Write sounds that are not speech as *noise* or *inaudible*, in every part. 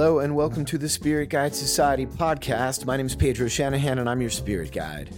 Hello and welcome to the Spirit Guide Society podcast. My name is Pedro Shanahan and I'm your spirit guide.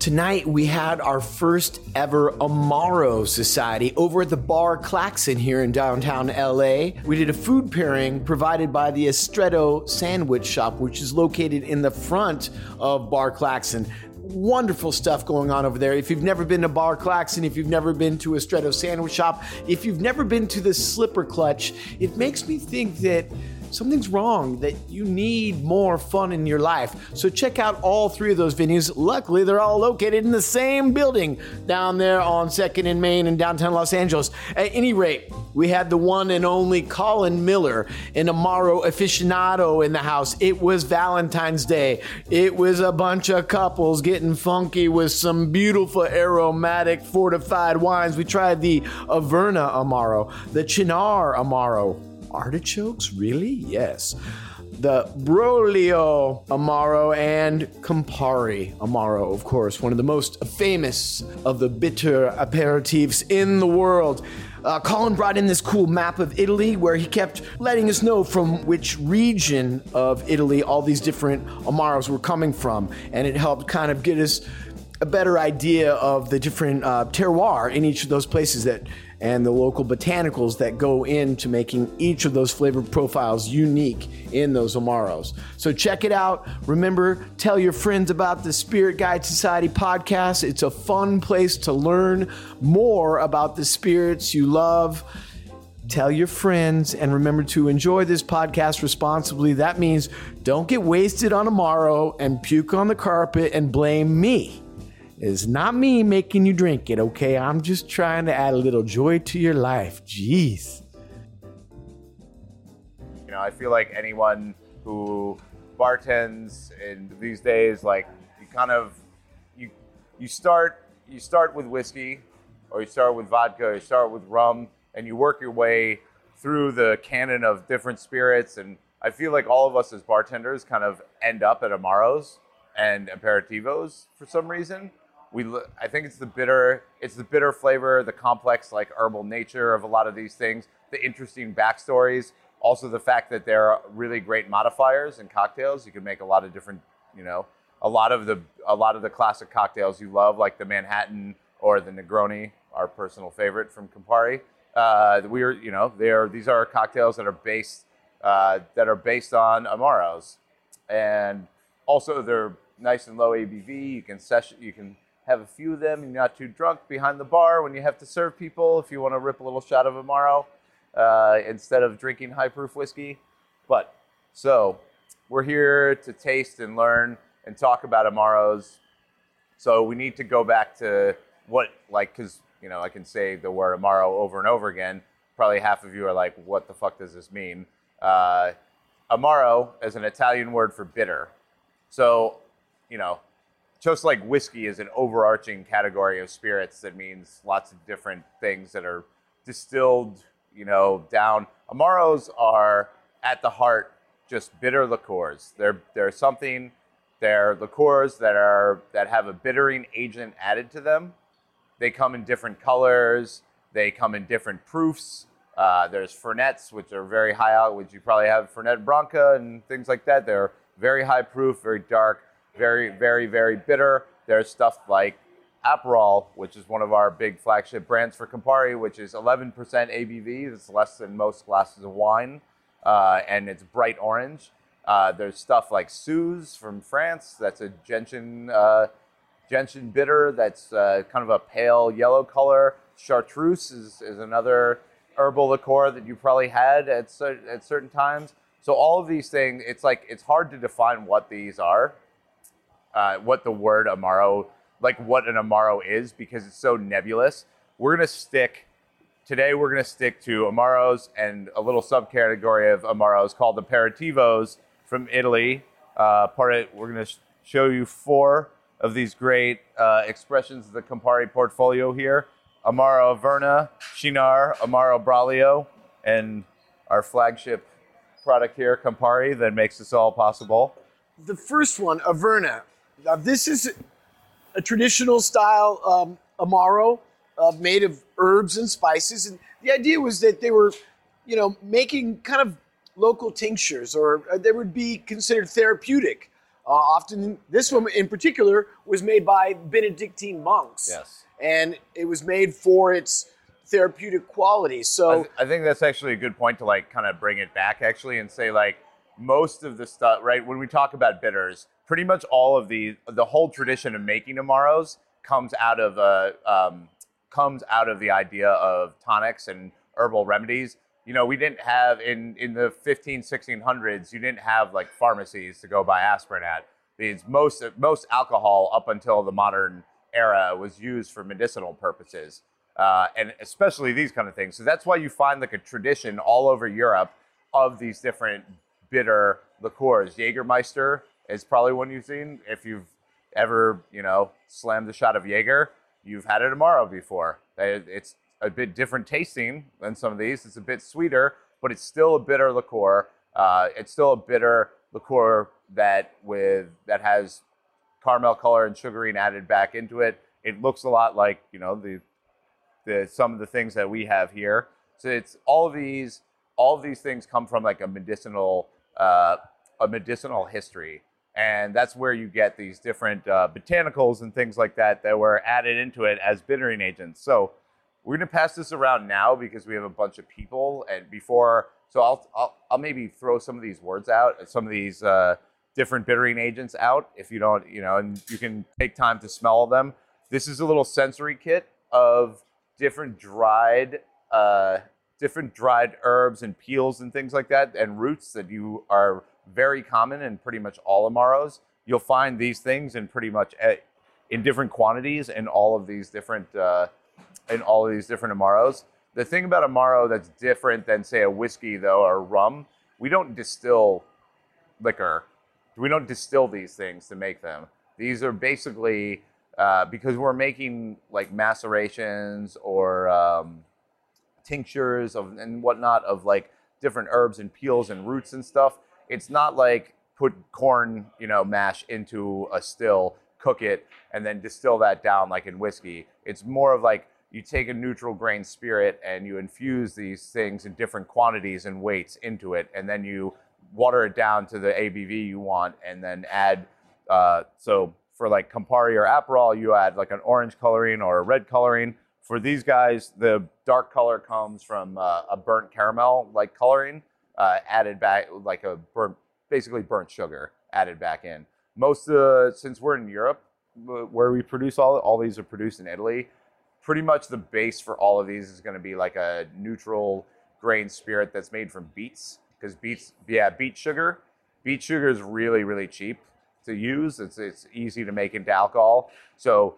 Tonight we had our first ever Amaro Society over at the bar Clacson here in downtown LA. We did a food pairing provided by the Estreto Sandwich Shop, which is located in the front of Bar Clacson wonderful stuff going on over there. If you've never been to Bar Clacson, if you've never been to a Stretto sandwich shop, if you've never been to the Slipper Clutch, it makes me think that something's wrong, that you need more fun in your life. So check out all three of those venues. Luckily, they're all located in the same building down there on 2nd and Main in downtown Los Angeles. At any rate, we had the one and only Colin Miller, an Amaro aficionado in the house. It was Valentine's Day. It was a bunch of couples getting funky with some beautiful aromatic fortified wines. We tried the Averna Amaro, the Cynar Amaro, artichokes? Really? Yes. The Braulio Amaro and Campari Amaro, of course, one of the most famous of the bitter aperitifs in the world. Uh, Colin brought in this cool map of Italy where he kept letting us know from which region of Italy all these different Amaros were coming from, and it helped kind of get us a better idea of the different uh, terroir in each of those places that and the local botanicals that go into making each of those flavor profiles unique in those Amaros. So check it out. Remember, tell your friends about the Spirit Guide Society podcast. It's a fun place to learn more about the spirits you love. Tell your friends and remember to enjoy this podcast responsibly. That means don't get wasted on Amaro and puke on the carpet and blame me. It's not me making you drink it, okay? I'm just trying to add a little joy to your life. Jeez. You know, I feel like anyone who bartends in these days, like you kind of you you start you start with whiskey, or you start with vodka, or you start with rum, and you work your way through the canon of different spirits. And I feel like all of us as bartenders kind of end up at amaros and aperitivos for some reason we I think it's the bitter it's the bitter flavor, the complex like herbal nature of a lot of these things, the interesting backstories, also the fact that they're really great modifiers in cocktails. You can make a lot of different, you know, a lot of the a lot of the classic cocktails you love, like the Manhattan or the Negroni, our personal favorite from Campari. Uh, we're you know they're these are cocktails that are based uh, that are based on amaros, and also they're nice and low ABV. You can session you can have a few of them you're not too drunk behind the bar when you have to serve people if you want to rip a little shot of Amaro uh, instead of drinking high proof whiskey. But so we're here to taste and learn and talk about Amaros. So we need to go back to what, like, because, you know, I can say the word Amaro over and over again. Probably half of you are like, what the fuck does this mean? Uh, Amaro is an Italian word for bitter. So, you know, just like whiskey is an overarching category of spirits that means lots of different things that are distilled, you know, down. Amaros are at the heart just bitter liqueurs. They're they're something. They're liqueurs that are that have a bittering agent added to them. They come in different colors. They come in different proofs. Uh, there's Fernets, which are very high out, which you probably have Fernet Branca and things like that. They're very high proof, very dark very, very, very bitter. There's stuff like Aperol, which is one of our big flagship brands for Campari, which is 11% ABV. It's less than most glasses of wine, uh, and it's bright orange. Uh, there's stuff like Suze from France. That's a gentian, uh, gentian bitter. That's uh, kind of a pale yellow color. Chartreuse is, is another herbal liqueur that you probably had at, at certain times. So all of these things, it's like it's hard to define what these are uh, what the word Amaro, like what an Amaro is, because it's so nebulous. We're gonna stick today. We're gonna stick to Amaros and a little subcategory of Amaros called aperitivos from Italy. Uh, part we're gonna sh- show you four of these great uh, expressions of the Campari portfolio here: Amaro Averna, Cynar, Amaro Braulio, and our flagship product here, Campari, that makes this all possible. The first one, Averna, now, this is a traditional style um, amaro uh, made of herbs and spices, and the idea was that they were, you know, making kind of local tinctures, or uh, they would be considered therapeutic. Uh, often, this one in particular was made by Benedictine monks. Yes. And it was made for its therapeutic qualities. I, So, th- I think that's actually a good point to like kind of bring it back actually and say like most of the stuff right when we talk about bitters pretty much all of the the whole tradition of making amaros comes out of uh, um, comes out of the idea of tonics and herbal remedies you know we didn't have in in the 15 1600s you didn't have like pharmacies to go buy aspirin at these most most alcohol up until the modern era was used for medicinal purposes uh, and especially these kind of things. So that's why you find like a tradition all over Europe of these different bitter liqueurs. Jägermeister is probably one you've seen. If you've ever, you know, slammed a shot of Jaeger, you've had it tomorrow before. It's a bit different tasting than some of these. It's a bit sweeter, but it's still a bitter liqueur. Uh, it's still a bitter liqueur that with that has caramel color and sugarine added back into it. It looks a lot like you know the the some of the things that we have here. So it's all of these all of these things come from like a medicinal uh, a medicinal history, and that's where you get these different uh, botanicals and things like that that were added into it as bittering agents. So we're gonna pass this around now because we have a bunch of people, and before so I'll I'll, I'll maybe throw some of these words out, some of these. Uh, different bittering agents out if you don't you know and you can take time to smell them this is a little sensory kit of different dried uh, different dried herbs and peels and things like that and roots that you are very common in pretty much all amaros you'll find these things in pretty much a, in different quantities in all of these different uh, in all of these different amaros the thing about amaro that's different than say a whiskey though or rum we don't distill liquor we don't distill these things to make them. These are basically uh, because we're making like macerations or um, tinctures of and whatnot of like different herbs and peels and roots and stuff. It's not like put corn, you know, mash into a still, cook it, and then distill that down like in whiskey. It's more of like you take a neutral grain spirit and you infuse these things in different quantities and weights into it, and then you water it down to the ABV you want, and then add. Uh, so for like Campari or Aperol, you add like an orange coloring or a red coloring. For these guys, the dark color comes from uh, a burnt caramel like coloring uh, added back, like a burnt, basically burnt sugar added back in. Most uh, since we're in Europe, where we produce all all these are produced in Italy. Pretty much the base for all of these is going to be like a neutral grain spirit that's made from beets because beets, yeah, beet sugar. Beet sugar is really really cheap to use. It's it's easy to make into alcohol. So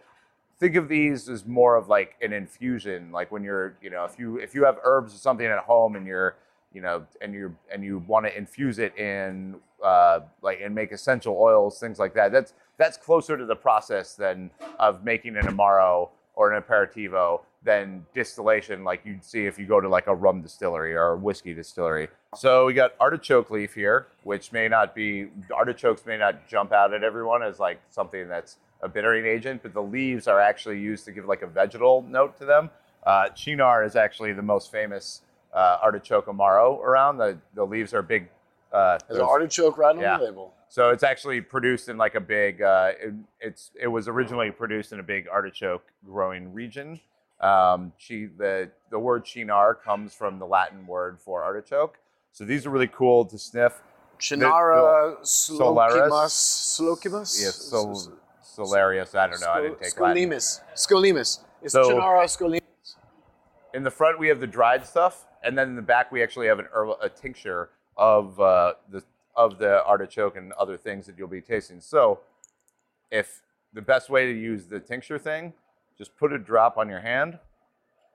think of these as more of like an infusion like when you're you know if you if you have herbs or something at home and you're you know and you and you want to infuse it in uh, like and make essential oils things like that that's that's closer to the process than of making an amaro or an aperitivo than distillation like you'd see if you go to like a rum distillery or a whiskey distillery so we got artichoke leaf here which may not be artichokes may not jump out at everyone as like something that's a bittering agent, but the leaves are actually used to give like a vegetal note to them. Uh, Cynar is actually the most famous uh, artichoke amaro around. The, the leaves are big. Uh, there's an artichoke right on Yeah. the label. so it's actually produced in like a big. Uh, it, it's it was originally produced in a big artichoke growing region. Um, chi, the the word Cynar comes from the Latin word for artichoke. So these are really cool to sniff. Cynara Solaris. Slocimus. Slocimus? Yes, so Solarius. I don't know. I didn't take Latin. Scolimus. Scolimus. It's So- Cynara Scolymus. in the front we have the dried stuff, and then in the back we actually have an herb, a tincture of uh, the of the artichoke and other things that you'll be tasting. So, if the best way to use the tincture thing, just put a drop on your hand,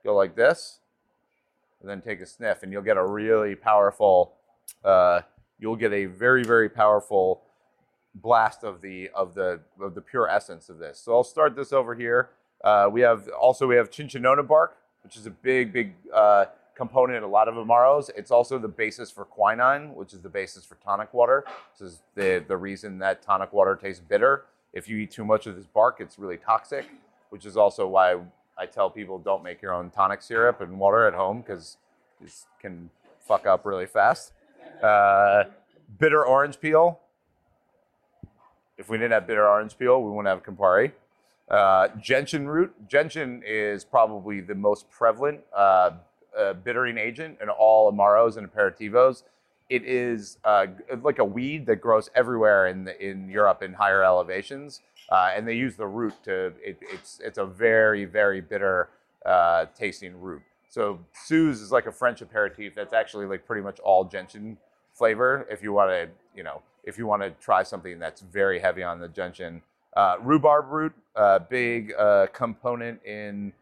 go like this, and then take a sniff, and you'll get a really powerful. Uh, you'll get a very very powerful blast of the of the of the pure essence of this. So I'll start this over here. Uh, we have also we have cinchona bark, which is a big big uh, component a lot of amaros. It's also the basis for quinine, which is the basis for tonic water. This is the the reason that tonic water tastes bitter. If you eat too much of this bark, it's really toxic, which is also why I tell people don't make your own tonic syrup and water at home because it can fuck up really fast. Uh, bitter orange peel. If we didn't have bitter orange peel, we wouldn't have Campari. Uh, gentian root. Gentian is probably the most prevalent uh, uh, bittering agent in all amaros and aperitivos. It is uh, like a weed that grows everywhere in the, in Europe in higher elevations, uh, and they use the root to. It, it's it's a very very bitter uh, tasting root. So Suze is like a French aperitif that's actually like pretty much all gentian flavor. If you want to, you know, if you want to try something that's very heavy on the gentian, uh, rhubarb root, uh, big uh, component in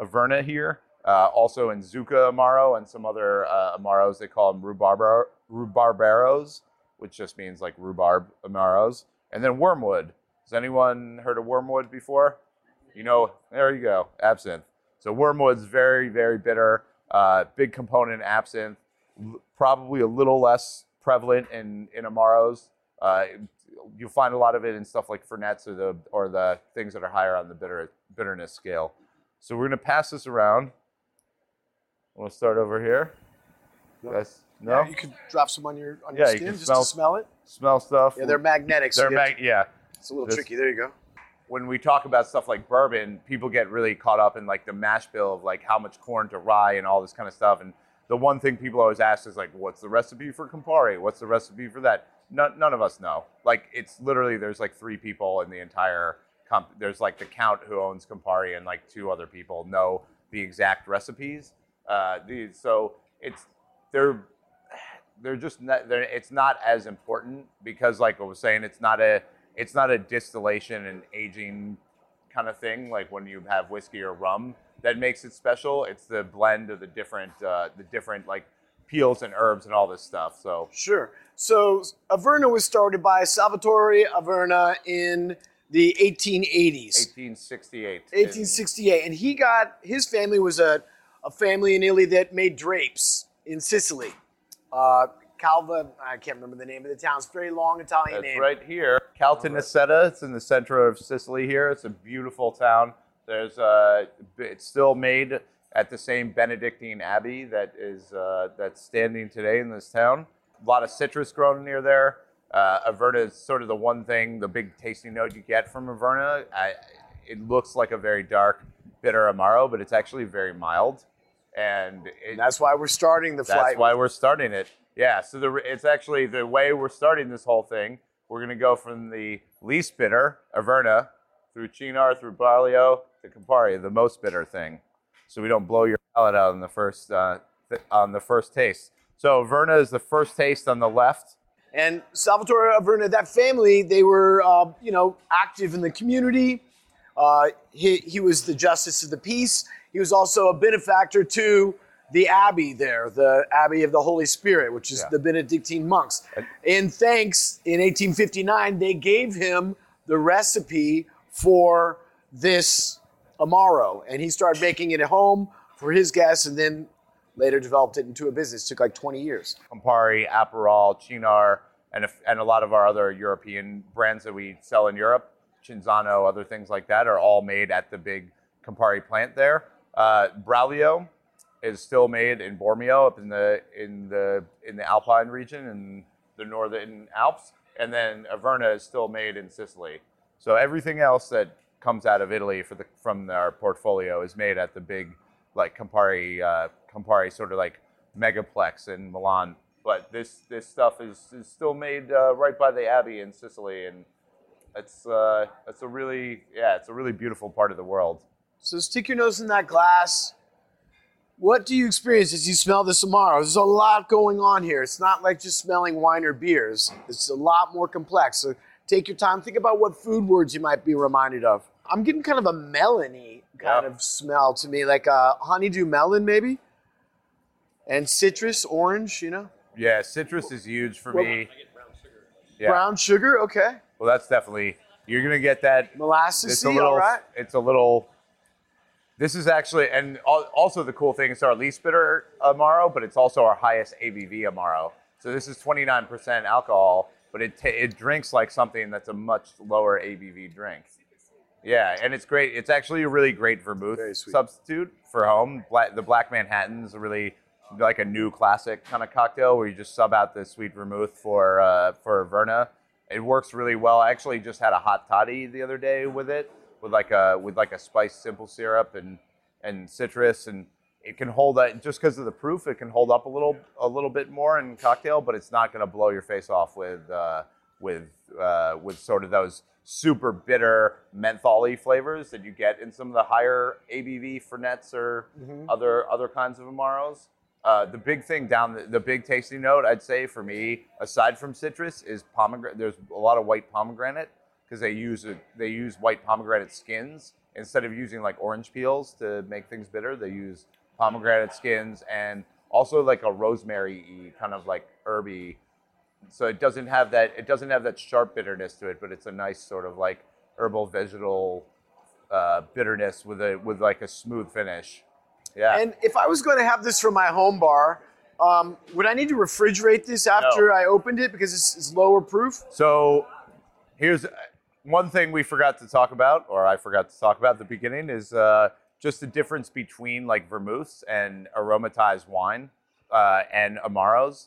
Averna here. Uh, also in Zucca Amaro and some other uh, Amaros, they call them rhubarber, rhubarberos, which just means like rhubarb Amaros. And then wormwood. Has anyone heard of wormwood before? You know, there you go, absinthe. So wormwood's very, very bitter. Uh, big component in absinthe. L- probably a little less prevalent in in amaros. Uh, you'll find a lot of it in stuff like Fernets or the or the things that are higher on the bitter bitterness scale. So we're gonna pass this around. We'll start over here. Guys, no, Yeah, you can drop some on your on your Yeah, you skin can just smell- to smell it. smell stuff. Yeah, they're magnetic. So They're you mag- to- yeah. it's a little this- tricky. There you go. when we talk about stuff like bourbon, people get really caught up in like the mash bill of like how much corn to rye and all this kind of stuff. And the one thing people always ask is like, what's the recipe for Campari? What's the recipe for that? None, none of us know. Like it's literally there's like three people in the entire comp. There's like the count who owns Campari and like two other people know the exact recipes. Uh, these, so it's they're they're just not, they're, it's not as important because like I was saying, it's not a it's not a distillation and aging kind of thing like when you have whiskey or rum that makes it special. It's the blend of the different uh, the different like peels and herbs and all this stuff. So Sure. So Averna was started by Salvatore Averna in the 1880s. 1868. 1868, and he got his family was a, a family in Italy that made drapes in Sicily. Uh, Calva, I can't remember the name of the town. It's a very long Italian That's name. right here, Caltanissetta. It's in the center of Sicily. Here, it's a beautiful town. There's uh, it's still made at the same Benedictine abbey that is uh, that's standing today in this town. A lot of citrus grown near there. Uh, Averna is sort of the one thing, the big tasting note you get from Averna. I, it looks like a very dark, bitter amaro, but it's actually very mild, and it, And that's why we're starting the flight. that's why we're starting it. Yeah, so the, it's actually the way we're starting this whole thing. We're going to go from the least bitter, Averna, through Cynar, through Braulio, to Campari, the most bitter thing. So we don't blow your palate out on the first uh, th- on the first taste. So Averna is the first taste on the left. And Salvatore Averna, that family, they were, uh, you know, active in the community. Uh, he, he was the justice of the peace. He was also a benefactor to the abbey there, the Abbey of the Holy Spirit, which is Yeah. the Benedictine monks. In thanks, in 1859, they gave him the recipe for this Amaro, and he started making it at home for his guests, and then later developed it into a business. took like 20 years. Campari, Aperol, Cynar, and a, and a lot of our other European brands that we sell in Europe, Cinzano, other things like that, are all made at the big Campari plant there. Uh, Braulio is still made in Bormio, up in the in the in the Alpine region in the northern Alps, and then Averna is still made in Sicily. So everything else that comes out of Italy for the from our portfolio is made at the big like Campari uh, Campari sort of like megaplex in Milan. But this this stuff is, is still made uh, right by the Abbey in Sicily, and it's uh, it's a really yeah it's a really beautiful part of the world. So stick your nose in that glass. What do you experience as you smell this Amaro? There's a lot going on here. It's not like just smelling wine or beers. It's a lot more complex. So take your time. Think about what food words you might be reminded of. I'm getting kind of a melony kind Yeah. of smell to me, like a honeydew melon maybe, and citrus, orange. You know, Yeah, citrus is huge for Well- me. Yeah. brown sugar. Okay, Well, that's definitely you're gonna get that molasses. it's a little all right. it's a little this is actually and also the cool thing it's our least bitter amaro but it's also our highest abv amaro so this is 29% alcohol but it, ta it drinks like something that's a much lower abv drink yeah and it's great it's actually a really great vermouth substitute for home Black, the black manhattan's really like a new classic kind of cocktail where you just sub out the sweet vermouth for uh, for Verna. It works really well. I actually just had a hot toddy the other day with it, with like a with like a spiced simple syrup and and citrus, and it can hold that just because of the proof. It can hold up a little a little bit more in cocktail, but it's not going to blow your face off with uh, with uh, with sort of those super bitter mentholy flavors that you get in some of the higher ABV Fernets or other other kinds of Amaros. Uh, the big thing down the, the big tasting note, I'd say for me, aside from citrus, is pomegranate. There's a lot of white pomegranate because they use a, they use white pomegranate skins instead of using like orange peels to make things bitter. They use pomegranate skins and also like a rosemary kind of like herby. So it doesn't have that it doesn't have that sharp bitterness to it, but it's a nice sort of like herbal vegetal uh, bitterness with a with like a smooth finish. Yeah. And if I was going to have this for my home bar, um, would I need to refrigerate this after No. I opened it because it's, it's lower proof? So here's one thing we forgot to talk about, or I forgot to talk about at the beginning, is uh, just the difference between like vermouths and aromatized wine uh, and amaros.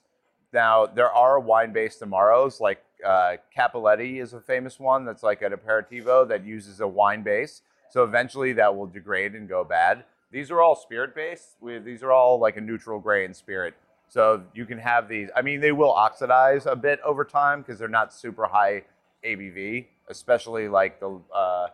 Now there are wine-based amaros, like uh, Cappelletti is a famous one that's like an aperitivo that uses a wine base. So eventually that will degrade and go bad. These are all spirit-based. We, these are all like a neutral grain spirit. So you can have these. I mean, they will oxidize a bit over time because they're not super high ABV, especially like the, uh,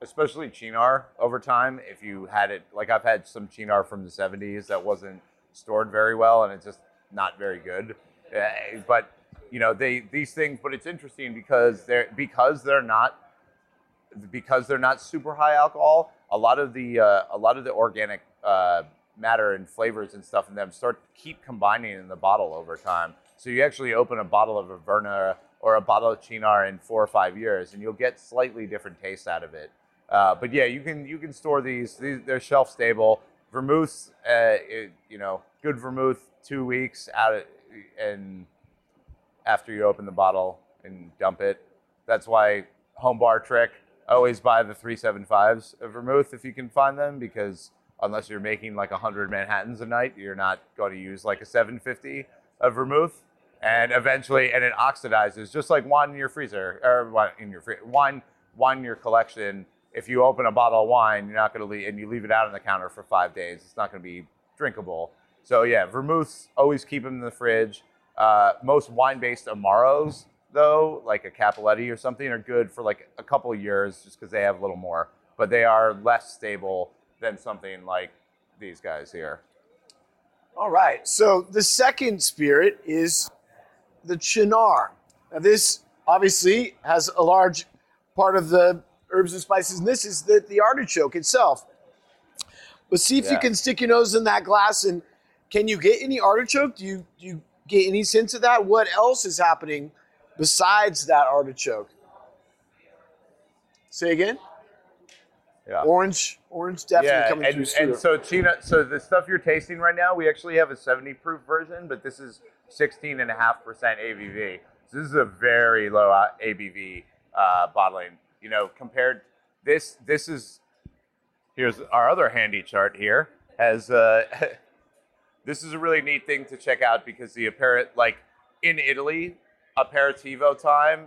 especially Cynar over time. If you had it, like I've had some Cynar from the 70s that wasn't stored very well and it's just not very good. Uh, but you know, they these things. But it's interesting because they're because they're not because they're not super high alcohol, a lot of the uh, a lot of the organic uh, matter and flavors and stuff in them start to keep combining in the bottle over time. So you actually open a bottle of Averna or a bottle of Cynar in four or five years, and you'll get slightly different tastes out of it. Uh, but yeah, you can you can store these. these they're shelf stable. Vermouth, uh, you know, good vermouth, two weeks out of, and after you open the bottle and dump it. That's why home bar trick always buy the 375s of vermouth if you can find them because unless you're making like 100 Manhattans a night, you're not going to use like a 750 of vermouth. And eventually, and it oxidizes just like wine in your freezer or wine in your free, wine wine in your collection. If you open a bottle of wine, you're not going to leave and you leave it out on the counter for five days. It's not going to be drinkable. So yeah, vermouths always keep them in the fridge. Uh, most wine-based amaros, though, like a Cappelletti or something, are good for like a couple years just because they have a little more. But they are less stable than something like these guys here. All right. So the second spirit is the Cynar. Now, this obviously has a large part of the herbs and spices, and this is the, the artichoke itself. But see if you can stick your nose in that glass and can you get any artichoke? Do you do you get any sense of that? What else is happening besides that artichoke? Say again. Yeah. Orange, orange definitely yeah, coming and, through. and so Cynar, so the stuff you're tasting right now, we actually have a 70 proof version, but this is 16 and a half percent ABV. So this is a very low uh, ABV uh, bottling. You know, compared this, this is here's our other handy chart here. Has uh, *laughs* this is a really neat thing to check out because the apparent like in Italy, aperitivo time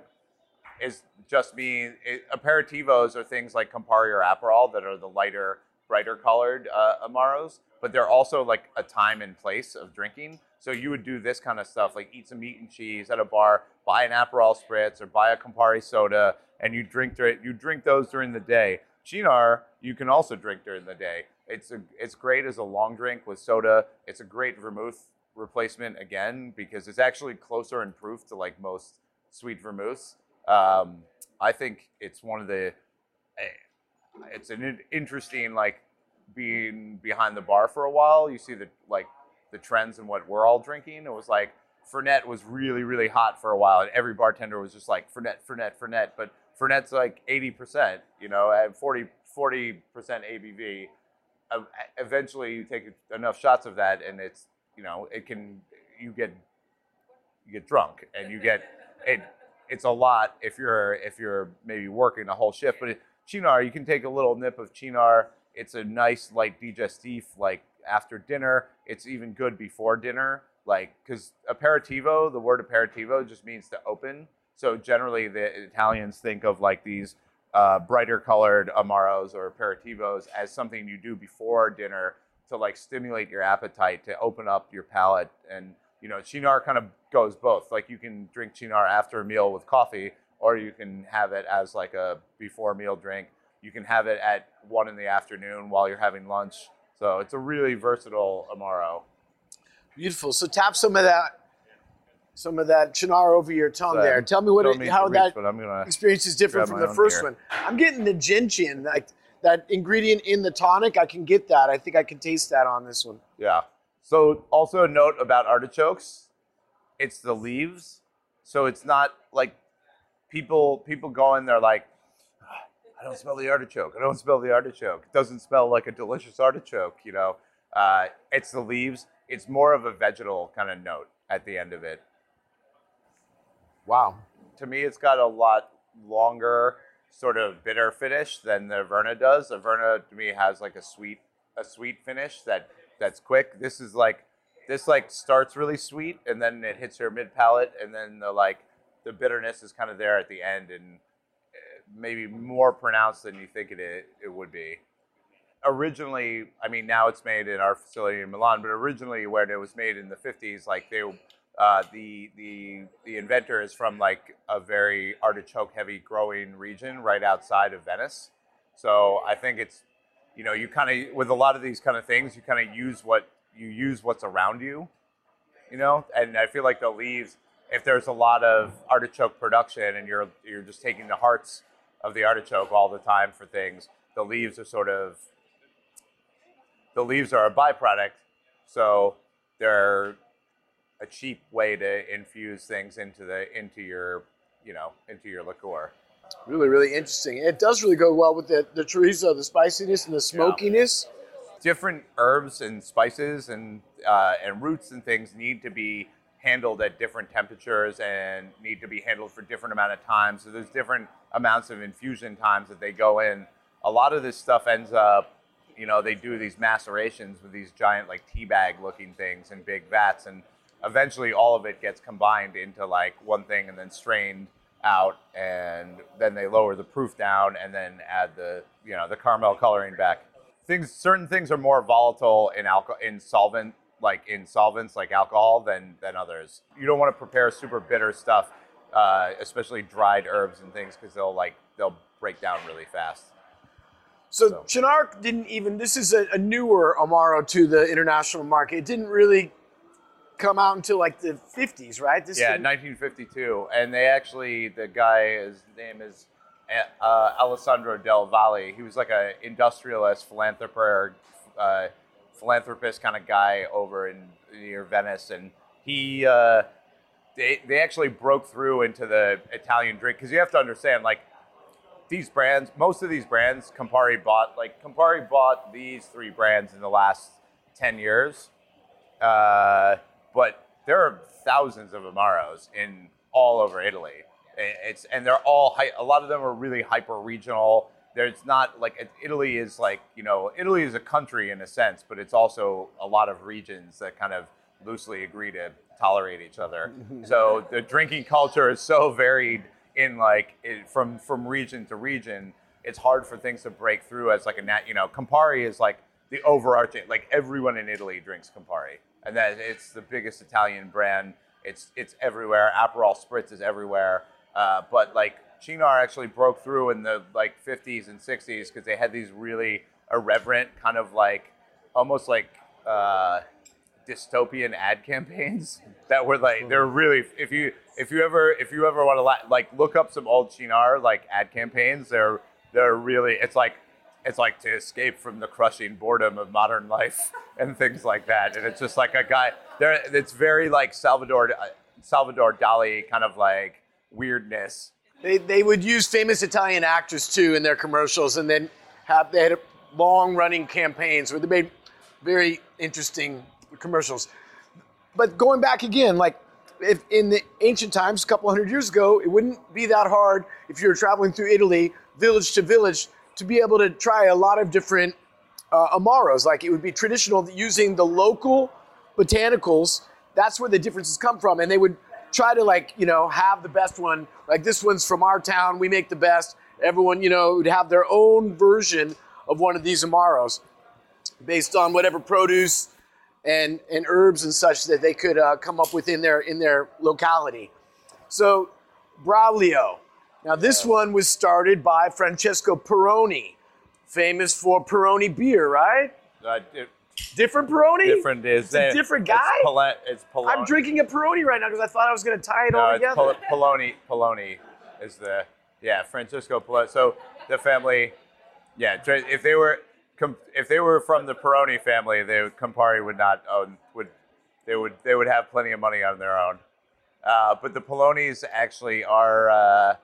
is just me. it, aperitivos are things like Campari or Aperol that are the lighter, brighter colored uh, amaros, but they're also like a time and place of drinking. So you would do this kind of stuff, like eat some meat and cheese at a bar, buy an Aperol spritz or buy a Campari soda, and you drink you drink those during the day. Cynar you can also drink during the day. It's a, it's great as a long drink with soda. It's a great vermouth replacement again because it's actually closer in proof to like most sweet vermouths. Um, I think it's one of the eh, it's an interesting like being behind the bar for a while. You see the like the trends and what we're all drinking. It was like Fernet was really really hot for a while, and every bartender was just like Fernet, Fernet, Fernet. But Fernet's like eighty percent, you know, at 40 percent ABV. Uh, eventually, you take enough shots of that, and it's you know it can you get you get drunk and you get it. It's a lot if you're if you're maybe working a whole shift, but it, Cynar you can take a little nip of Cynar It's a nice light digestif, like after dinner. It's even good before dinner, like because aperitivo. The word aperitivo just means to open. So generally, the Italians think of like these uh, brighter colored amaros or aperitivos as something you do before dinner to like stimulate your appetite, to open up your palate, and you know, Cynar kind of goes both. Like you can drink Cynar after a meal with coffee, or you can have it as like a before meal drink. You can have it at one in the afternoon while you're having lunch. So it's a really versatile Amaro. Beautiful. So tap some of that, some of that Cynar over your tongue So, there. Tell me what it, how to that experience is different from the first one. I'm getting the gentian, like that ingredient in the tonic. I can get that. I think I can taste that on this one. Yeah. So also a note about artichokes, it's the leaves. So it's not like people people go in there like "Ah, I don't smell the artichoke. I don't *laughs* smell the artichoke. It doesn't smell like a delicious artichoke, you know. Uh, it's the leaves. It's more of a vegetal kind of note at the end of it. Wow. To me, it's got a lot longer sort of bitter finish than the Verna does. The Verna to me has like a sweet a sweet finish that that's quick. This is like this like starts really sweet and then it hits your mid palate and then the like the bitterness is kind of there at the end and uh, maybe more pronounced than you think it it would be. Originally, I mean now it's made in our facility in Milan, but originally when it was made in the 50s like they uh, the the the inventor is from like a very artichoke heavy growing region right outside of Venice. So I think it's you know you kind of with a lot of these kind of things you kind of use what you use what's around you, you know. And I feel like the leaves if there's a lot of artichoke production and you're you're just taking the hearts of the artichoke all the time for things, the leaves are sort of the leaves are a byproduct, so they're a cheap way to infuse things into the into your you know into your liqueur. Really, really interesting. It does really go well with the, the chorizo, the spiciness and the smokiness. Different herbs and spices and uh, and roots and things need to be handled at different temperatures and need to be handled for different amount of time. So there's different amounts of infusion times that they go in. A lot of this stuff ends up, you know, they do these macerations with these giant like tea bag looking things in big vats and eventually all of it gets combined into like one thing and then strained out and then they lower the proof down and then add the you know the caramel coloring back. Things certain things are more volatile in alcohol in solvent like in solvents like alcohol than than others. You don't want to prepare super bitter stuff uh, especially dried herbs and things because they'll like they'll break down really fast. So, So- Chinark didn't even, this is a, a newer Amaro to the international market. It didn't really come out until like the 50s, right? This Yeah, thing- 1952, and they actually the guy his name is uh, Alessandro Del Valle. He was like a industrialist, philanthropist, uh, philanthropist kind of guy over in near Venice, and he uh, they they actually broke through into the Italian drink because you have to understand like these brands, most of these brands, Campari bought like Campari bought these three brands in the last ten years, uh, but there are thousands of Amaros in all over Italy. It's and they're all a lot of them are really hyper regional. There's not like Italy is like you know Italy is a country in a sense, but it's also a lot of regions that kind of loosely agree to tolerate each other. *laughs* so the drinking culture is so varied in like it, from from region to region. It's hard for things to break through as like a nat. You know, Campari is like the overarching. Like everyone in Italy drinks Campari, and that it's the biggest Italian brand. It's it's everywhere. Aperol Spritz is everywhere. Uh, but like Cynar actually broke through in the like 50s and 60s because they had these really irreverent kind of like almost like uh, dystopian ad campaigns *laughs* that were like they're really if you if you ever if you ever want to la- like look up some old Cynar like ad campaigns they're they're really it's like it's like to escape from the crushing boredom of modern life *laughs* and things like that and it's just like a guy there it's very like Salvador uh, Salvador Dali kind of like weirdness They, they would use famous Italian actors too in their commercials, and then have they had long running campaigns where they made very interesting commercials. But going back again, like if in the ancient times, a couple hundred years ago, it wouldn't be that hard if you were traveling through Italy, village to village, to be able to try a lot of different uh, amaros. Like it would be traditional using the local botanicals. That's where the differences come from, and they would try to like you know have the best one. Like this one's from our town. We make the best. Everyone you know would have their own version of one of these amaros, based on whatever produce and and herbs and such that they could uh, come up with in their in their locality. So Braulio. Now this one was started by Francesco Peroni, famous for Peroni beer, right? Uh, di- Different Peroni. different is It's a different guy? It's, it's Peloni. I'm drinking a Peroni right now because I thought I was going to tie it No, all together. Pol- Peloni. Peloni is the yeah Francisco Peloni. So the family, yeah. If they were if they were from the Peroni family, they would, Campari would not own would they would they would have plenty of money on their own. Uh, but the Pelonis actually are uh,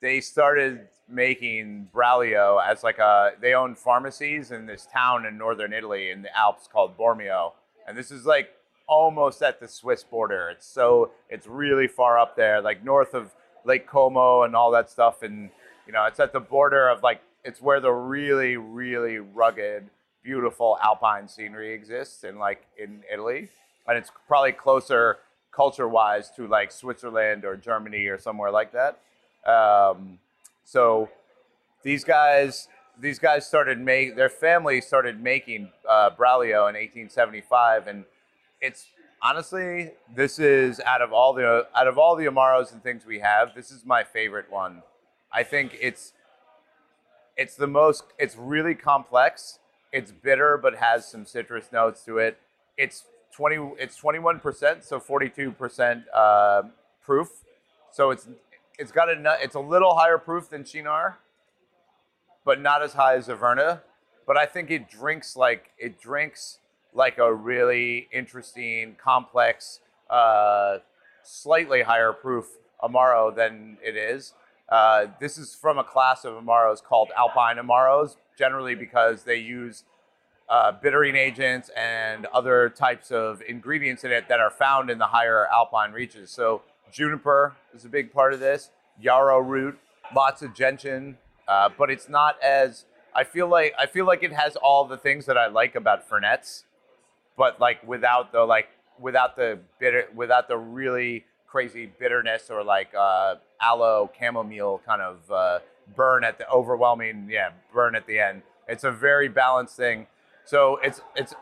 they started making Braulio as like a they own pharmacies in this town in northern Italy in the Alps called Bormio, and this is like almost at the Swiss border. It's so it's really far up there, like north of Lake Como and all that stuff, and you know it's at the border of like it's where the really really rugged, beautiful alpine scenery exists in like in Italy, and it's probably closer culture wise to like Switzerland or Germany or somewhere like that. Um, so these guys, these guys started make their family started making uh, Braulio in 1875, and it's honestly this is out of all the out of all the amaros and things we have, this is my favorite one. I think it's it's the most it's really complex. It's bitter but has some citrus notes to it. It's 20 it's 21%, so 42% uh, proof. So it's it's got a it's a little higher proof than Cynar, but not as high as Averna. But I think it drinks like it drinks like a really interesting, complex, uh, slightly higher proof Amaro than it is. Uh, this is from a class of Amaros called Alpine Amaros, generally because they use uh, bittering agents and other types of ingredients in it that are found in the higher alpine reaches. So juniper is a big part of this, yarrow root, lots of gentian, uh, but it's not as I feel like I feel like it has all the things that I like about Fernets, but like without the like without the bitter without the really crazy bitterness or like uh, aloe chamomile kind of uh, burn at the overwhelming yeah burn at the end. It's a very balanced thing. So it's it's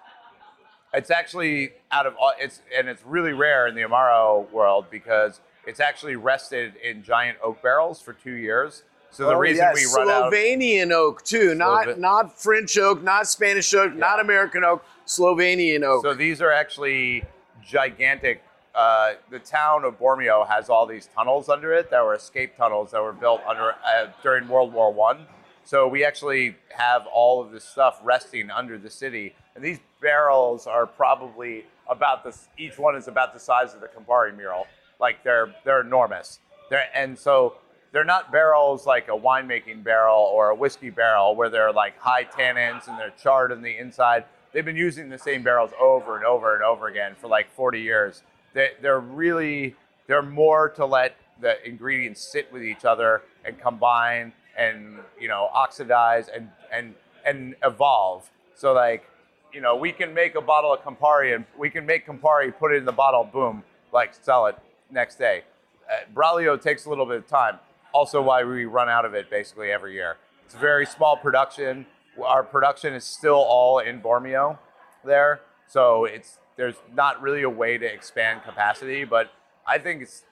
it's actually out of all it's and it's really rare in the amaro world because it's actually rested in giant oak barrels for two years. So the Oh, reason yeah, we run out Slovenian oak too, not not French oak, not Spanish oak, not American oak, Slovenian oak. So these are actually gigantic. Uh, the town of Bormio has all these tunnels under it that were escape tunnels that were built under uh, during World War One. So we actually have all of this stuff resting under the city, and these barrels are probably about this. Each one is about the size of the Campari mural. Like they're they're enormous. They're and so they're not barrels like a winemaking barrel or a whiskey barrel where they're like high tannins and they're charred on the inside. They've been using the same barrels over and over and over again for like 40 years. They, they're really, they're more to let the ingredients sit with each other and combine and, you know, oxidize and, and, and evolve. So like, you know, we can make a bottle of Campari and we can make Campari, put it in the bottle, boom, like sell it next day. Uh, Braulio takes a little bit of time. Also, why we run out of it basically every year. It's a very small production. Our production is still all in Bormio there, so it's there's not really a way to expand capacity. But I think it's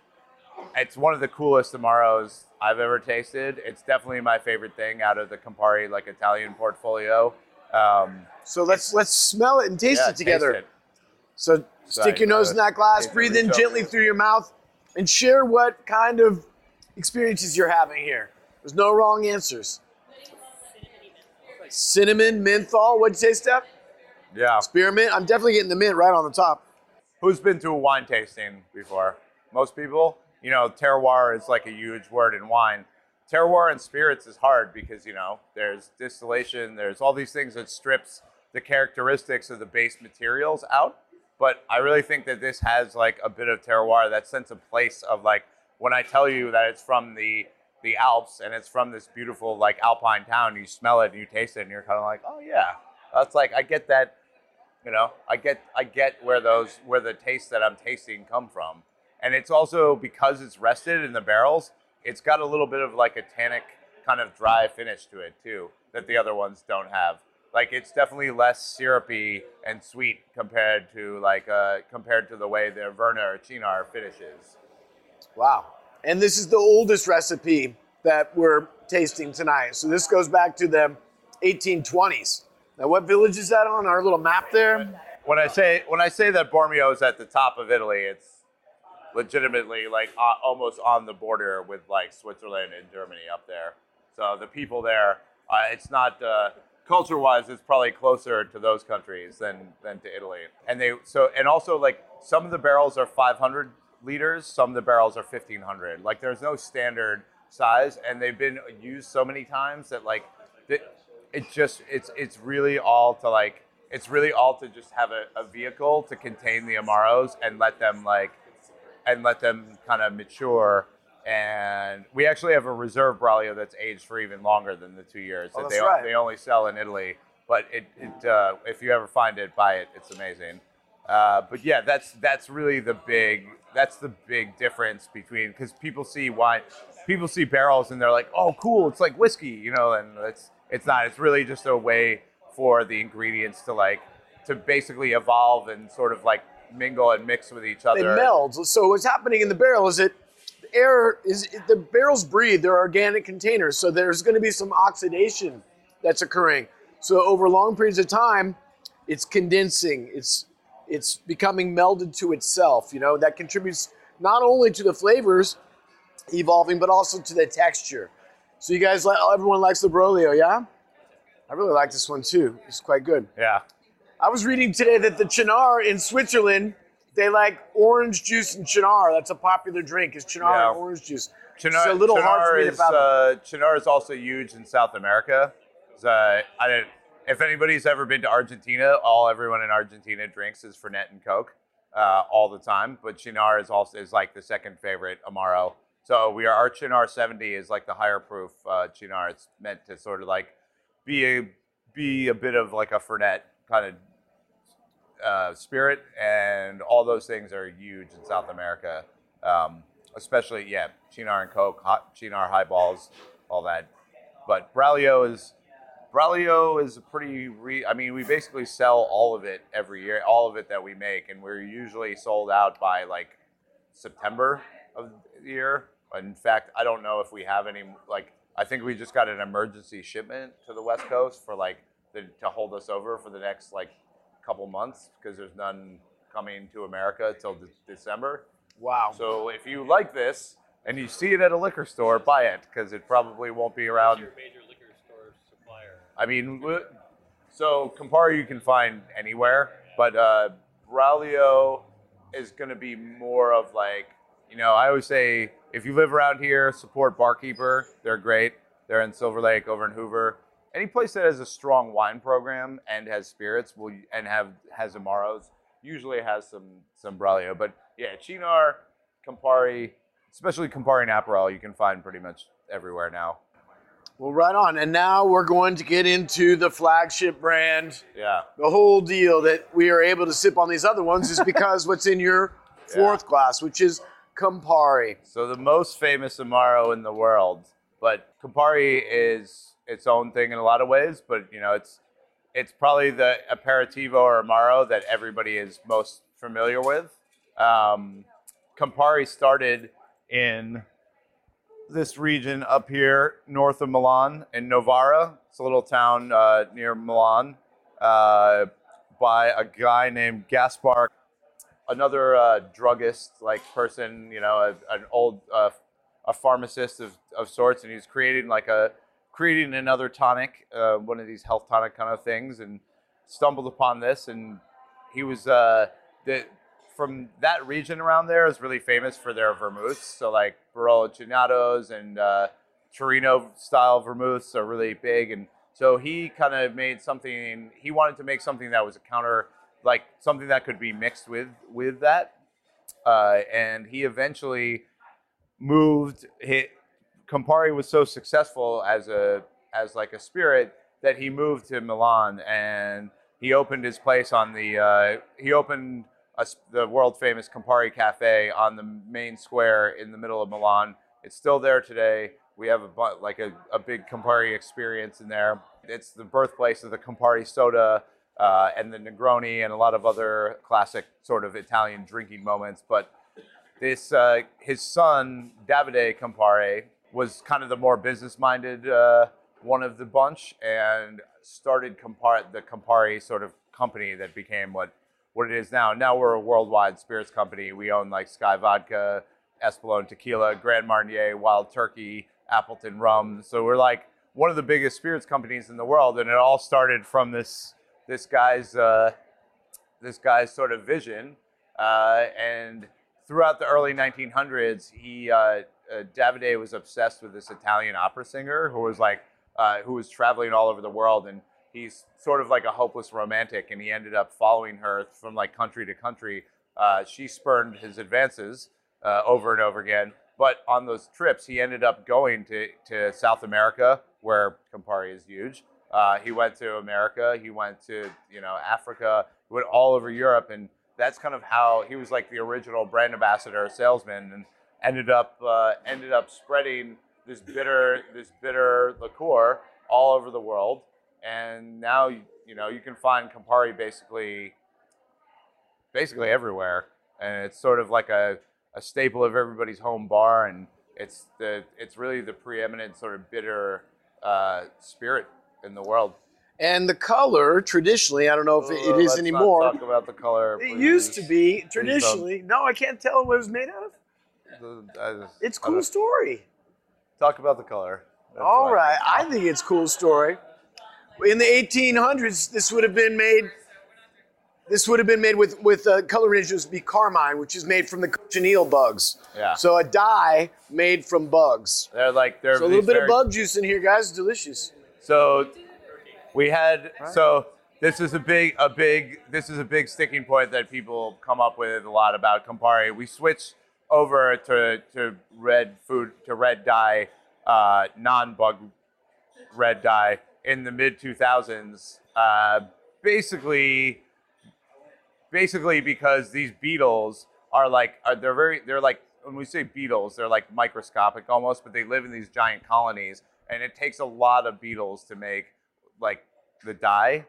it's one of the coolest Amaros I've ever tasted. It's definitely my favorite thing out of the Campari like Italian portfolio. Um, So let's let's smell it and taste yeah, it together. taste it. So stick Sorry, your nose in that glass, breathe in gently over. through your mouth, and share what kind of experiences you're having here. There's no wrong answers. Cinnamon, menthol. What'd you say, Steph? Yeah. Spearmint. I'm definitely getting the mint right on the top. Who's been to a wine tasting before? Most people. You know, terroir is like a huge word in wine. Terroir and spirits is hard because, you know, there's distillation, there's all these things that strips the characteristics of the base materials out. But I really think that this has like a bit of terroir, that sense of place of like when I tell you that it's from the the Alps and it's from this beautiful like alpine town, you smell it and you taste it and you're kind of like, oh yeah, That's like I get that, you know, I get I get where those where the taste that I'm tasting come from, and it's also because it's rested in the barrels. It's got a little bit of like a tannic kind of dry finish to it too that the other ones don't have. Like it's definitely less syrupy and sweet compared to like uh, compared to the way the Averna or Cynar finishes. Wow. And this is the oldest recipe that we're tasting tonight. So this goes back to the 1820s. Now, what village is that on our little map there? When I say when I say that Bormio is at the top of Italy, it's legitimately like uh, almost on the border with like Switzerland and Germany up there. So the people there, uh, it's not uh, culture-wise, it's probably closer to those countries than than to Italy. And they so and also like some of the barrels are 500 liters, some of the barrels are 1500. Like there's no standard size, and they've been used so many times that like it, it just it's it's really all to like it's really all to just have a, a vehicle to contain the amaros and let them like and let them kind of mature. And we actually have a reserve Braulio that's aged for even longer than the two years Oh, that they, right. they only sell in Italy. But it, it uh, if you ever find it, buy it. It's amazing. Uh, but yeah, that's that's really the big that's the big difference between because people see wine, people see barrels and they're like, oh, cool, it's like whiskey, you know, and it's it's not. It's really just a way for the ingredients to like to basically evolve and sort of like mingle and mix with each They other. meld. So what's happening in the barrel is that the air is the barrels breathe. They're organic containers, so there's going to be some oxidation that's occurring. So over long periods of time, it's condensing. It's it's becoming melded to itself. You know that contributes not only to the flavors evolving, but also to the texture. So you guys, like everyone likes the Braulio, yeah? I really like this one too. It's quite good. Yeah. I was reading today that the Cynar in Switzerland, they like orange juice and Cynar. That's a popular drink. Is Cynar Yeah. and orange juice? Cynar, it's a little hard for me to is, uh, Cynar is also huge in South America. Uh, I didn't, if anybody's ever been to Argentina, all everyone in Argentina drinks is Fernet and Coke uh, all the time. But Cynar is also is like the second favorite Amaro. So we are our Cynar 70 is like the higher proof uh, Cynar. It's meant to sort of like be a be a bit of like a Fernet kind of uh, spirit, and all those things are huge in South America. Um, especially, yeah, Cynar and Coke, hot Cynar highballs, all that. But Braulio is Braulio is a pretty. Re, I mean, we basically sell all of it every year, all of it that we make, and we're usually sold out by like September of the year. In fact, I don't know if we have any. Like, I think we just got an emergency shipment to the West Coast for like the, to hold us over for the next like couple months because there's none coming to America till de- December. wow. So if you like this and you see it at a liquor store, buy it because it probably won't be around. your major liquor store supplier? I mean, so Campari you can find anywhere, but uh, Braulio is going to be more of like, you know, I always say if you live around here, support Barkeeper. They're great. They're in Silver Lake over in Hoover. Any place that has a strong wine program and has spirits will and have has Amaros usually has some some Braulio. But yeah, Cynar, Campari, especially Campari and Aperol, you can find pretty much everywhere now. Well, right on. And now we're going to get into the flagship brand. Yeah. The whole deal that we are able to sip on these other ones is because *laughs* what's in your fourth glass, which is Campari. So the most famous Amaro in the world, but Campari is its own thing in a lot of ways. But you know, it's it's probably the aperitivo or Amaro that everybody is most familiar with. Um, Campari started in this region up here north of Milan in Novara. It's a little town uh, near Milan uh, by a guy named Gaspar another uh, druggist like person, you know, a, an old uh, a pharmacist of, of sorts, and he's creating like a creating another tonic, uh, one of these health tonic kind of things, and stumbled upon this, and he was uh, the from that region around there is really famous for their vermouths. So like Barolo Chinatos and uh, Torino style vermouths are really big, and so he kind of made something. He wanted to make something that was a counter, like something that could be mixed with with that, uh, and he eventually moved. Hit, Campari was so successful as a as like a spirit that he moved to Milan and he opened his place on the uh, he opened a the world famous Campari Cafe on the main square in the middle of Milan. It's still there today. We have a like a, a big Campari experience in there. It's the birthplace of the Campari soda uh, and the Negroni and a lot of other classic sort of Italian drinking moments. But this uh, his son Davide Campari was kind of the more business minded uh, one of the bunch and started Campari, the Campari sort of company that became what what it is now. Now we're a worldwide spirits company. We own like SKYY Vodka, Espolòn Tequila, Grand Marnier, Wild Turkey, Appleton Rum. So we're like one of the biggest spirits companies in the world, and it all started from this this guy's uh, this guy's sort of vision. Uh, and throughout the early 1900s, he uh, uh, Davide was obsessed with this Italian opera singer who was like uh, who was traveling all over the world, and he's sort of like a hopeless romantic, and he ended up following her from like country to country. Uh, she spurned his advances uh, over and over again, but on those trips, he ended up going to to South America, where Campari is huge. Uh, he went to America. He went to you know Africa. He went all over Europe, and that's kind of how he was like the original brand ambassador, salesman, and ended up uh, ended up spreading this bitter this bitter liqueur all over the world. And now you you know you can find Campari basically basically everywhere, and it's sort of like a, a staple of everybody's home bar, and it's the it's really the preeminent sort of bitter uh, spirit in the world. And the color, traditionally, I don't know if it, it Uh, let's not anymore. talk about the color. It please. used to be don't. traditionally. No, I can't tell what it was made out of. The- I just- It's cool story. Talk about the color. That's All why. right, I think it's cool story. In the 1800s, this would have been made. This would have been made with with uh, color originals be carmine, which is made from the cochineal bugs. Yeah. So a dye made from bugs. They're like they're So a little bit of bug juice in here, guys. Delicious. So we had so this is a big a big this is a big sticking point that people come up with a lot about Campari. We switched over to to red food to red dye, uh, non bug red dye in the mid 2000s. Uh, basically, basically because these beetles are like are they're very they're like when we say beetles they're like microscopic almost but they live in these giant colonies and it takes a lot of beetles to make like the dye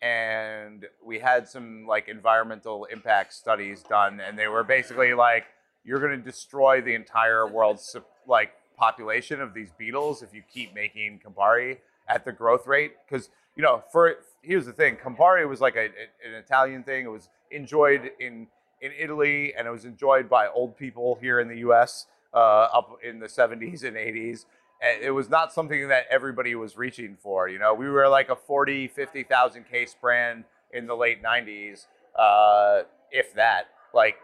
and we had some like environmental impact studies done and they were basically like you're going to destroy the entire world's like population of these beetles if you keep making Campari at the growth rate. Because you know for here's the thing Campari was like a, an Italian thing. It was enjoyed in in Italy and it was enjoyed by old people here in the US uh, up in the 70s and 80s and it was not something that everybody was reaching for you know? We were like a 40 50,000 case brand in the late 90s uh, if that. Like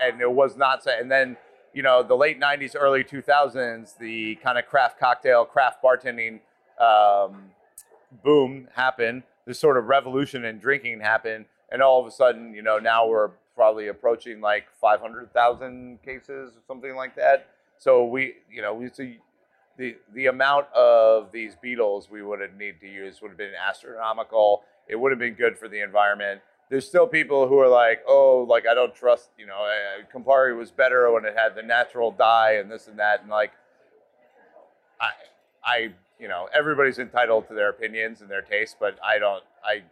and it was not so and then you know the late 90s early 2000s the kind of craft cocktail craft bartending um, boom happened. This sort of revolution in drinking happened and all of a sudden you know now we're probably approaching like 500,000 cases or something like that. So we you know we see the the amount of these beetles we would have need to use would have been astronomical. It would have been good for the environment there's still people who are like, oh, like I don't trust, you know, uh, Campari was better when it had the natural dye and this and that, and like, I, I, you know, everybody's entitled to their opinions and their tastes, but I don't, I,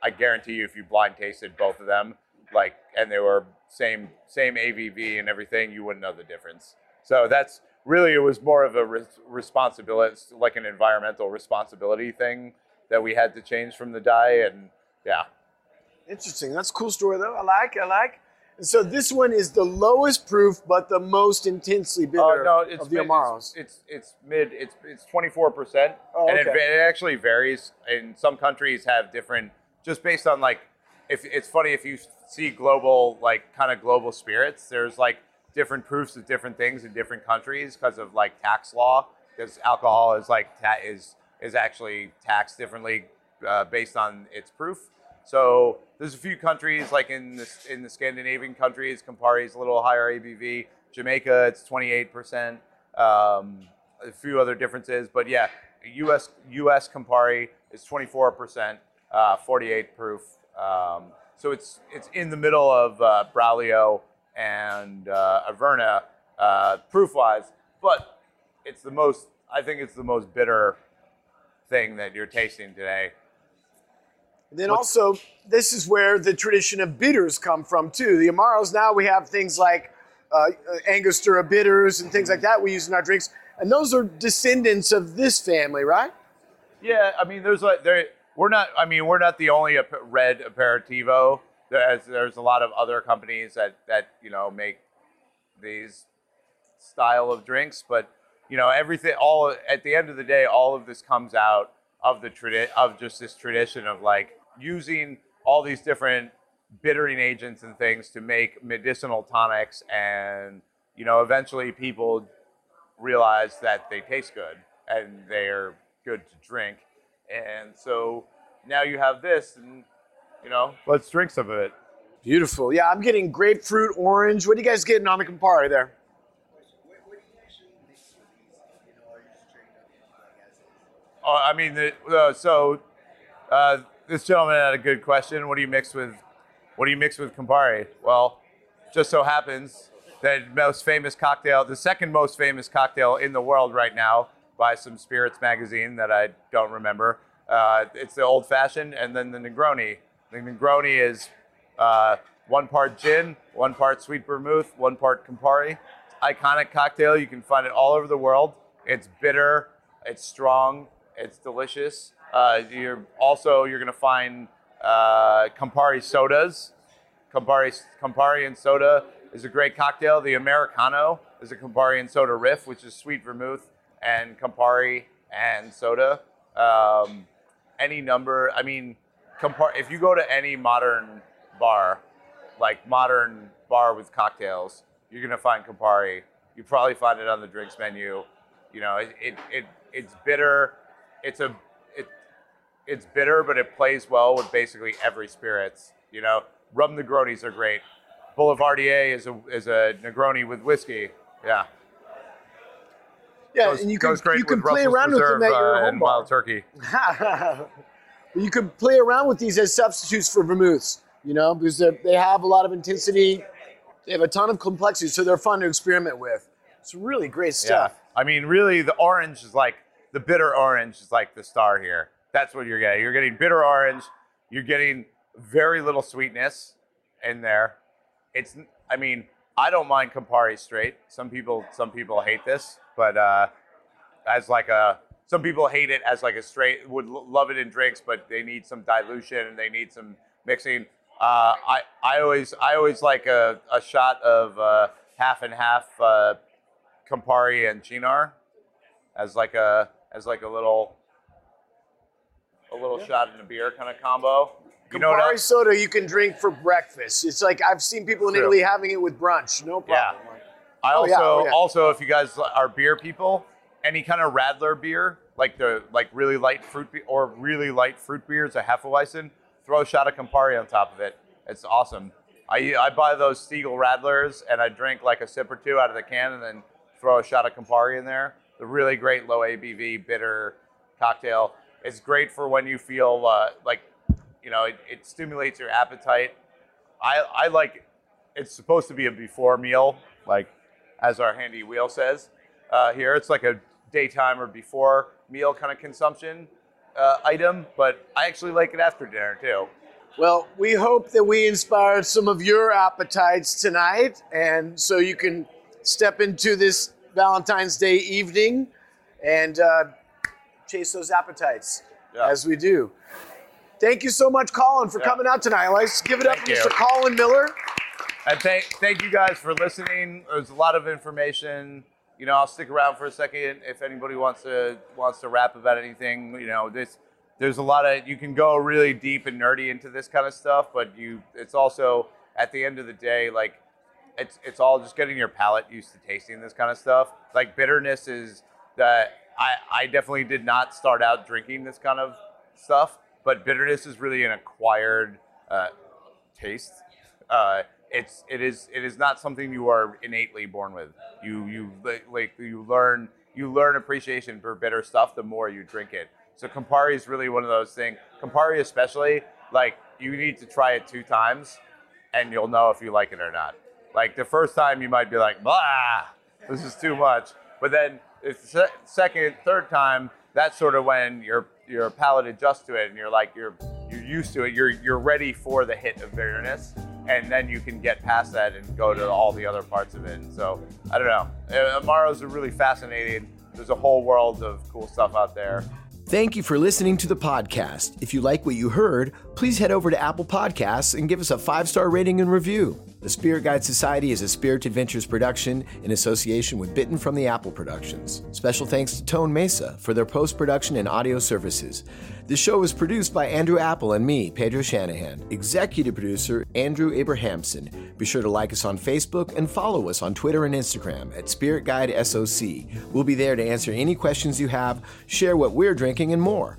I guarantee you, if you blind tasted both of them, like, and they were same same ABV and everything, you wouldn't know the difference. So that's really it was more of a res- responsibility, like an environmental responsibility thing that we had to change from the dye, and yeah. Interesting. That's a cool story, though. I like. I like. And so this one is the lowest proof, but the most intensely bitter Oh no, it's of the mid- Amaros. It's, it's it's mid. It's it's twenty four percent, Oh, and it, okay. va- it actually varies. And some countries have different, just based on like, if it's funny if you see global like kind of global spirits, there's like different proofs of different things in different countries because of like tax law. Because alcohol is like ta- is is actually taxed differently uh, based on its proof. So there's a few countries like in the in the Scandinavian countries, Campari is a little higher ABV. Jamaica, it's 28 percent. Um, a few other differences, but yeah, U.S. U.S. Campari is 24%, uh, 48 proof. Um, so it's it's in the middle of uh, Braulio and uh, Averna uh, proof wise, but it's the most. I think it's the most bitter thing that you're tasting today. And then also, this is where the tradition of bitters come from too. The Amaros now we have things like uh, Angostura bitters and things like that we use in our drinks, and those are descendants of this family, right? Yeah, I mean, there's like there. We're not. I mean, we're not the only red aperitivo. There's there's a lot of other companies that that you know make these style of drinks, but you know everything. All at the end of the day, all of this comes out of the tradi- of just this tradition of like using all these different bittering agents and things to make medicinal tonics, and you know eventually people realize that they taste good and they're good to drink. And so now you have this, and you know, let's drink some of it. Beautiful. Yeah, I'm getting grapefruit, orange. What are you guys getting on the Campari there? Oh, I mean, the, uh, so uh, this gentleman had a good question. What do you mix with? What do you mix with Campari? Well, just so happens that most famous cocktail, the second most famous cocktail in the world right now, by some spirits magazine that I don't remember. Uh, it's the old fashioned, and then the Negroni. The Negroni is uh, one part gin, one part sweet vermouth, one part Campari. Iconic cocktail. You can find it all over the world. It's bitter. It's strong. It's delicious. Uh, you're also you're gonna find uh, Campari sodas. Campari Campari and soda is a great cocktail. The Americano is a Campari and soda riff, which is sweet vermouth and Campari and soda. Um, any number. I mean, Campari. If you go to any modern bar, like modern bar with cocktails, you're gonna find Campari. You probably find it on the drinks menu. You know, it it, it it's bitter. It's a it's bitter, but it plays well with basically every spirits. You know, rum Negronis are great. Boulevardier is a is a Negroni with whiskey. Yeah, Yeah, goes, and you can you can play Russell's around with Reserve, them at your uh, home and bar. Wild Turkey. *laughs* you can play around with these as substitutes for vermouths, you know, because they have a lot of intensity. They have a ton of complexity, so they're fun to experiment with. It's really great stuff. Yeah. I mean, really, the orange is like the bitter orange is like the star here. That's what you're getting. You're getting bitter orange. You're getting very little sweetness in there. It's. I mean, I don't mind Campari straight. Some people, some people hate this, but uh, as like a, some people hate it as like a straight. Would love it in drinks, but they need some dilution and they need some mixing. Uh, I, I always, I always like a, a shot of uh, half and half uh, Campari and Cynar as like a as like a little a little shot in a beer kind of combo. You know what? Campari soda you can drink for breakfast. It's like I've seen people in True. Italy having it with brunch. No problem. Yeah. I Oh, also yeah, oh, yeah. also if you guys are beer people, any kind of Radler beer, like the like really light fruit be- or really light fruit beers, a Hefeweizen, throw a shot of Campari on top of it. It's awesome. I I buy those Stiegl Radlers and I drink like a sip or two out of the can and then throw a shot of Campari in there. The really great low ABV bitter cocktail. It's great for when you feel uh, like you know it, it stimulates your appetite. I I like it's supposed to be a before meal, like as our handy wheel says uh, here. It's like a daytime or before meal kind of consumption uh, item, but I actually like it after dinner too. Well, we hope that we inspired some of your appetites tonight, and so you can step into this Valentine's Day evening and uh, chase those appetites Yeah. as we do. Thank you so much, Colin, for Yeah. coming out tonight. Let's give it up Thank for you. Mr. Colin Miller. And thank thank you guys for listening. There's a lot of information. You know, I'll stick around for a second if anybody wants to wants to rap about anything. You know, this there's a lot of you can go really deep and nerdy into this kind of stuff, but you it's also at the end of the day like it's it's all just getting your palate used to tasting this kind of stuff. Like bitterness is that I I definitely did not start out drinking this kind of stuff, but bitterness is really an acquired uh, taste. Uh, it's it is it is not something you are innately born with. You you like you learn you learn appreciation for bitter stuff the more you drink it. So Campari is really one of those things. Campari especially, like you need to try it two times, and you'll know if you like it or not. Like the first time you might be like, blah, this is too much. But then it's the second, third time, that's sort of when your your palate adjusts to it, and you're like you're you're used to it. You're you're ready for the hit of bitterness, and then you can get past that and go to all the other parts of it. So I don't know. Uh, Amaros are really fascinating. There's a whole world of cool stuff out there. Thank you for listening to the podcast. If you like what you heard, please head over to Apple Podcasts and give us a five star rating and review. The Spirit Guide Society is a Spirit Adventures production in association with Bitten from the Apple Productions. Special thanks to Tone Mesa for their post production and audio services. This show was produced by Andrew Apple and me, Pedro Shanahan. Executive producer, Andrew Abrahamson. Be sure to like us on Facebook and follow us on Twitter and Instagram at Spirit Guide SOC. We'll be there to answer any questions you have, share what we're drinking, and more.